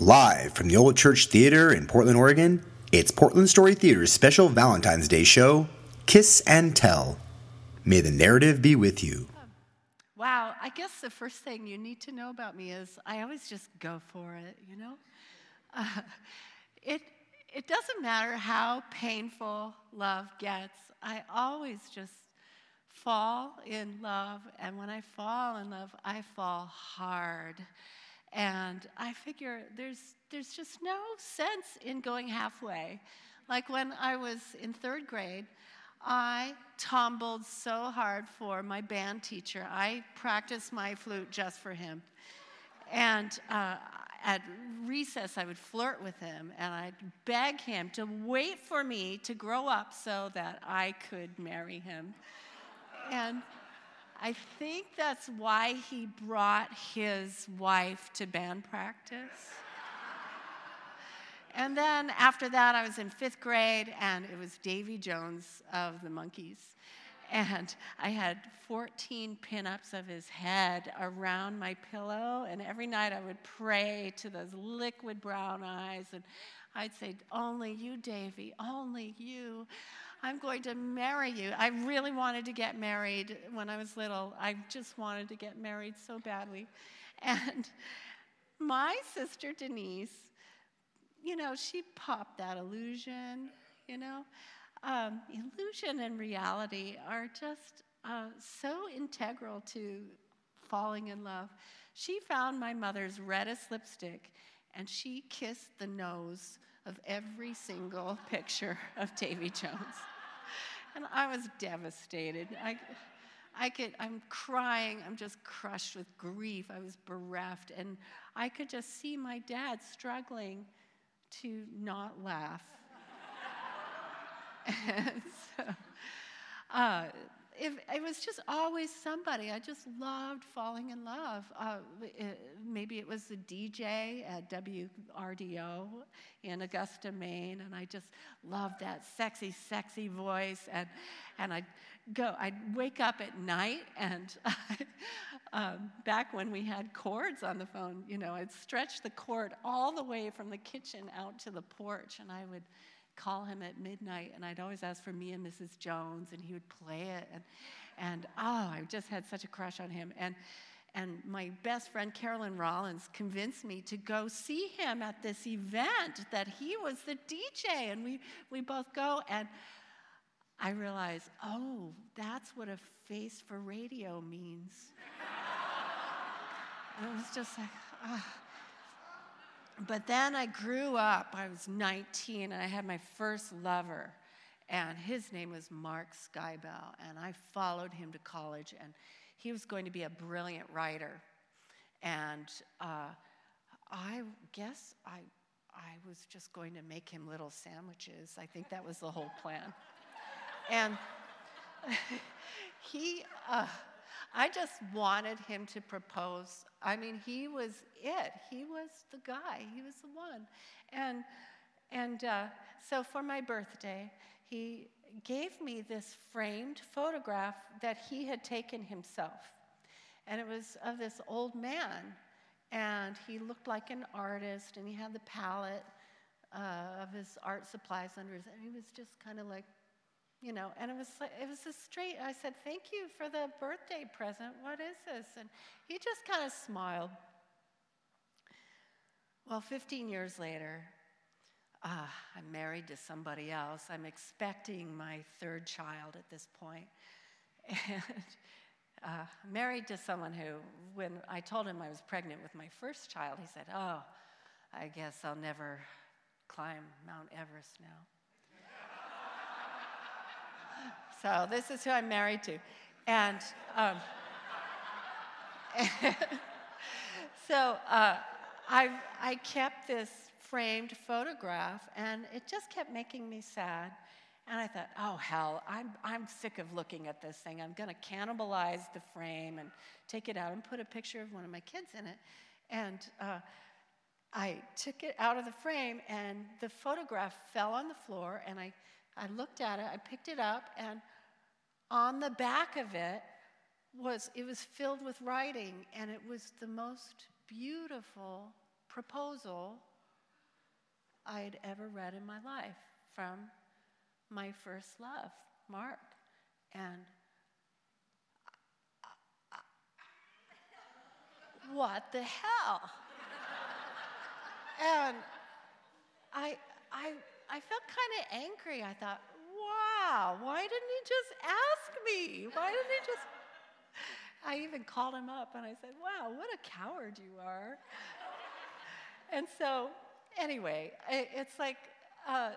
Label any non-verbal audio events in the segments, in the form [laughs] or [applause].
Live from the Old Church Theater in Portland, Oregon, it's Portland Story Theater's special Valentine's Day show, Kiss and Tell. May the narrative be with you. Wow, I guess the first thing you need to know about me is I always just go for it, you know? Uh, it, it doesn't matter how painful love gets, I always just fall in love, and when I fall in love, I fall hard. And I figure there's, there's just no sense in going halfway. Like when I was in third grade, I tumbled so hard for my band teacher. I practiced my flute just for him. And uh, at recess, I would flirt with him and I'd beg him to wait for me to grow up so that I could marry him. And I think that's why he brought his wife to band practice. and then after that, I was in fifth grade, and it was Davy Jones of the Monkees. And I had 14 pinups of his head around my pillow, and every night I would pray to those liquid brown eyes, and I'd say, Only you, Davy, only you. I'm going to marry you. I really wanted to get married when I was little. I just wanted to get married so badly. And my sister Denise, you know, she popped that illusion, you know. Um, illusion and reality are just uh, so integral to falling in love. She found my mother's reddest lipstick and she kissed the nose of every single picture of Davy Jones. And I was devastated. I, I could, I'm crying, I'm just crushed with grief. I was bereft. And I could just see my dad struggling to not laugh. [laughs] and so, uh, it, it, was just always somebody. I just loved falling in love. Uh, it, maybe it was the DJ at WRDO in Augusta, Maine, and I just loved that sexy, sexy voice. And, and I'd go, I'd wake up at night, and [laughs] um, back when we had cords on the phone, you know, I'd stretch the cord all the way from the kitchen out to the porch, and I would call him at midnight, and I'd always ask for me and Mrs. Jones, and he would play it. And, and oh, I just had such a crush on him. And, and my best friend, Carolyn Rollins, convinced me to go see him at this event that he was the DJ. And we, we both go, and I realized, oh, that's what a face for radio means. [laughs] it was just like, ah. But then I grew up, I was 19, and I had my first lover, and his name was Mark Skybell, and I followed him to college, and he was going to be a brilliant writer. And uh, I guess I, I was just going to make him little sandwiches. I think that was the whole plan. and [laughs] he, uh, I just wanted him to propose. I mean, he was it. He was the guy. He was the one. And, and uh, so for my birthday, he gave me this framed photograph that he had taken himself. And it was of this old man. And he looked like an artist, and he had the palette uh, of his art supplies under his, and he was just kind of like you know, and it was it was a straight. I said, "Thank you for the birthday present. What is this?" And he just kind of smiled. Well, 15 years later, uh, I'm married to somebody else. I'm expecting my third child at this point, and uh, married to someone who, when I told him I was pregnant with my first child, he said, "Oh, I guess I'll never climb Mount Everest now." So this is who I'm married to. And um, [laughs] so uh, I, I kept this framed photograph, and it just kept making me sad. And I thought, oh, hell, I'm, I'm sick of looking at this thing. I'm going to cannibalize the frame and take it out and put a picture of one of my kids in it. And uh, I took it out of the frame, and the photograph fell on the floor, and I I looked at it, I picked it up, and on the back of it was it was filled with writing, and it was the most beautiful proposal I had ever read in my life from my first love, Mark. And what the hell? and I, I, I felt kind of angry. I thought, wow, why didn't he just ask me? Why didn't he just? I even called him up and I said, wow, what a coward you are. and so, anyway, it's like, uh,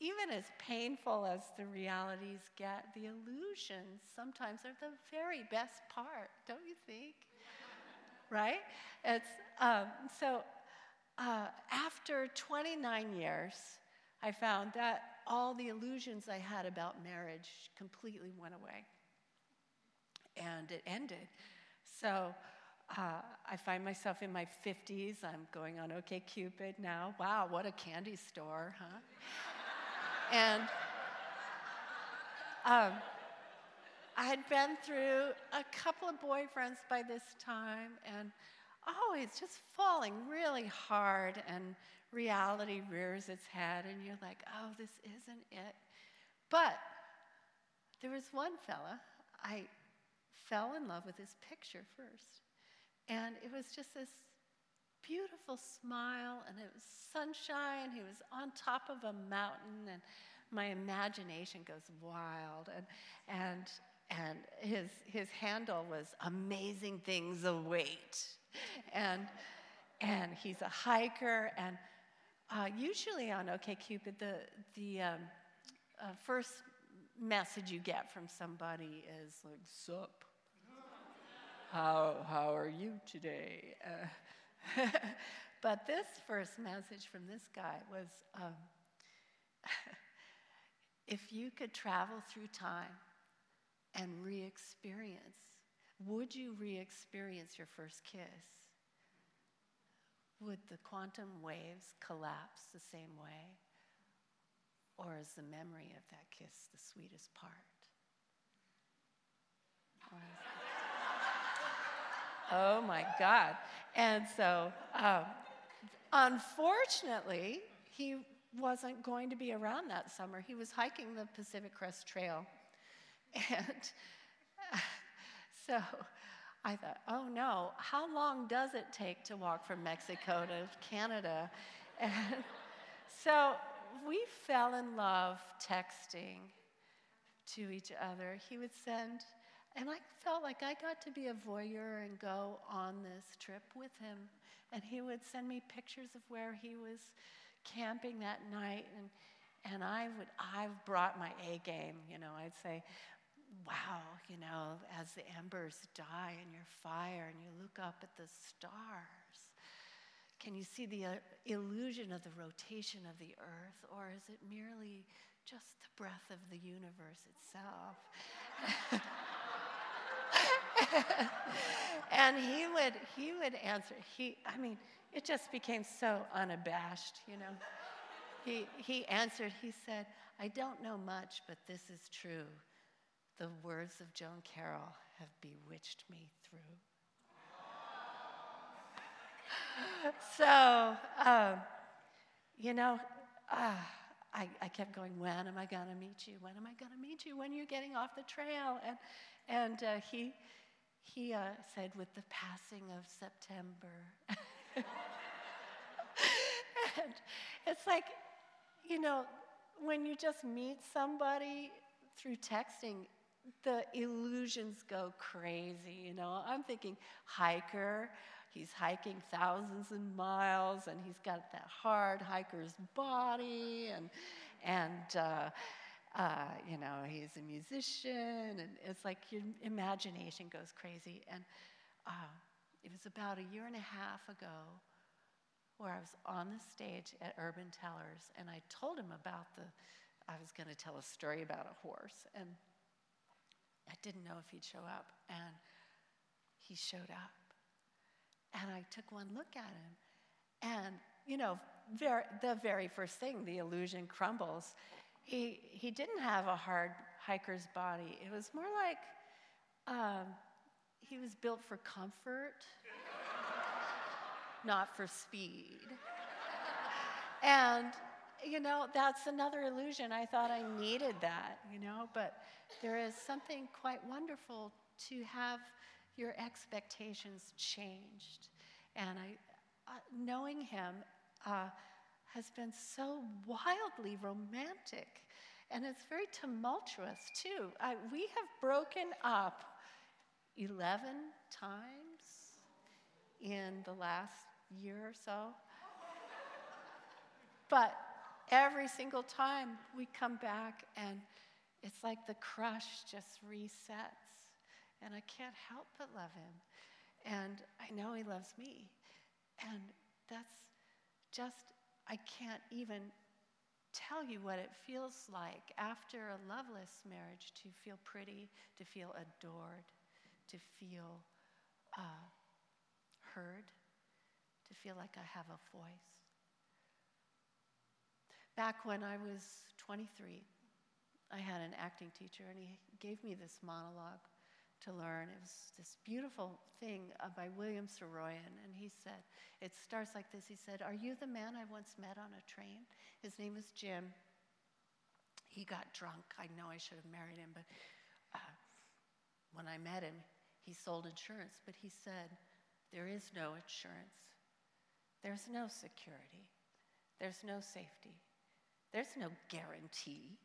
even as painful as the realities get, the illusions sometimes are the very best part, don't you think? right? It's, um, so uh, after 29 years, I found that all the illusions I had about marriage completely went away. And it ended. So uh, I find myself in my 50s. I'm going on OKCupid now. Wow, what a candy store, huh? and um, I had been through a couple of boyfriends by this time, and Oh, always just falling really hard, and reality rears its head, and you're like, oh, this isn't it. But there was one fella, I fell in love with his picture first. And it was just this beautiful smile, and it was sunshine. He was on top of a mountain, and my imagination goes wild. And, and, and his, his handle was Amazing Things Await. [laughs] And, and he's a hiker, and uh, usually on OKCupid, the, the um, uh, first message you get from somebody is like, Sup? How, how are you today? Uh, [laughs] but this first message from this guy was um, [laughs] if you could travel through time and re experience, would you re experience your first kiss? Would the quantum waves collapse the same way? Or is the memory of that kiss the sweetest part? [laughs] oh my God. And so, um, unfortunately, he wasn't going to be around that summer. He was hiking the Pacific Crest Trail. [laughs] And so I thought, oh no, how long does it take to walk from Mexico to Canada? And so we fell in love texting to each other. He would send, and I felt like I got to be a voyeur and go on this trip with him. And he would send me pictures of where he was camping that night. And, and I would, I've brought my A game, you know, I'd say, wow, you know, as the embers die in your fire and you look up at the stars, can you see the uh, illusion of the rotation of the earth, or is it merely just the breath of the universe itself? [laughs] and he would he would answer he i mean it just became so unabashed you know he he answered he said i don't know much but this is true the words of Joan Carroll have bewitched me through. [laughs] so, um, you know, uh, I, I, kept going, when am I going to meet you? When am I going to meet you? When are you getting off the trail? And, and uh, he, he uh, said, with the passing of September. [laughs] and it's like, you know, when you just meet somebody through texting, the illusions go crazy. You know, I'm thinking hiker. He's hiking thousands of miles, and he's got that hard hiker's body, and and uh, uh, you know he's a musician, and it's like your imagination goes crazy. And uh, it was about a year and a half ago where I was on the stage at Urban Tellers, and I told him about the. I was going to tell a story about a horse, and I didn't know if he'd show up, and he showed up. And I took one look at him, and you know, ver- the very first thing, the illusion crumbles. He, he didn't have a hard hiker's body. It was more like um, he was built for comfort, [laughs] not for speed. and, you know, that's another illusion. I thought I needed that, you know, but there is something quite wonderful to have your expectations changed. And I, uh, knowing him uh, has been so wildly romantic. And it's very tumultuous, too. I, we have broken up 11 times in the last year or so. But every single time we come back and it's like the crush just resets. And I can't help but love him. And I know he loves me. And that's just, I can't even tell you what it feels like after a loveless marriage to feel pretty, to feel adored, to feel uh, heard, to feel like I have a voice. Back when I was 23, I had an acting teacher, and he gave me this monologue to learn. It was this beautiful thing uh, by William Saroyan, and he said, it starts like this. He said, Are you the man I once met on a train? His name was Jim. He got drunk. I know I should have married him, but uh, when I met him, he sold insurance, but he said, There is no insurance. There's no security. There's no safety. There's no guarantee.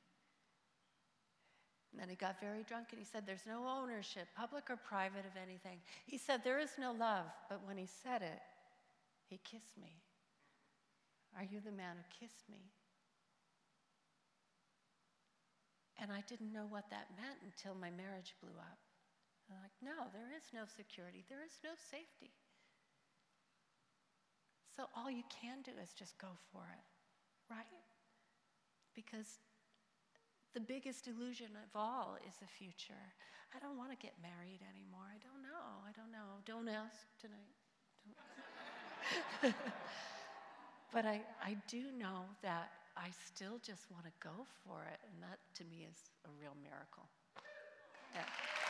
And then he got very drunk and he said, There's no ownership, public or private, of anything. He said, There is no love. But when he said it, he kissed me. Are you the man who kissed me? And I didn't know what that meant until my marriage blew up. I'm like, no, there is no security, there is no safety. So all you can do is just go for it, right? Because the biggest illusion of all is the future. I don't want to get married anymore. I don't know. I don't know. Don't ask tonight. Don't. [laughs] but I, I do know that I still just want to go for it, and that to me is a real miracle. Yeah.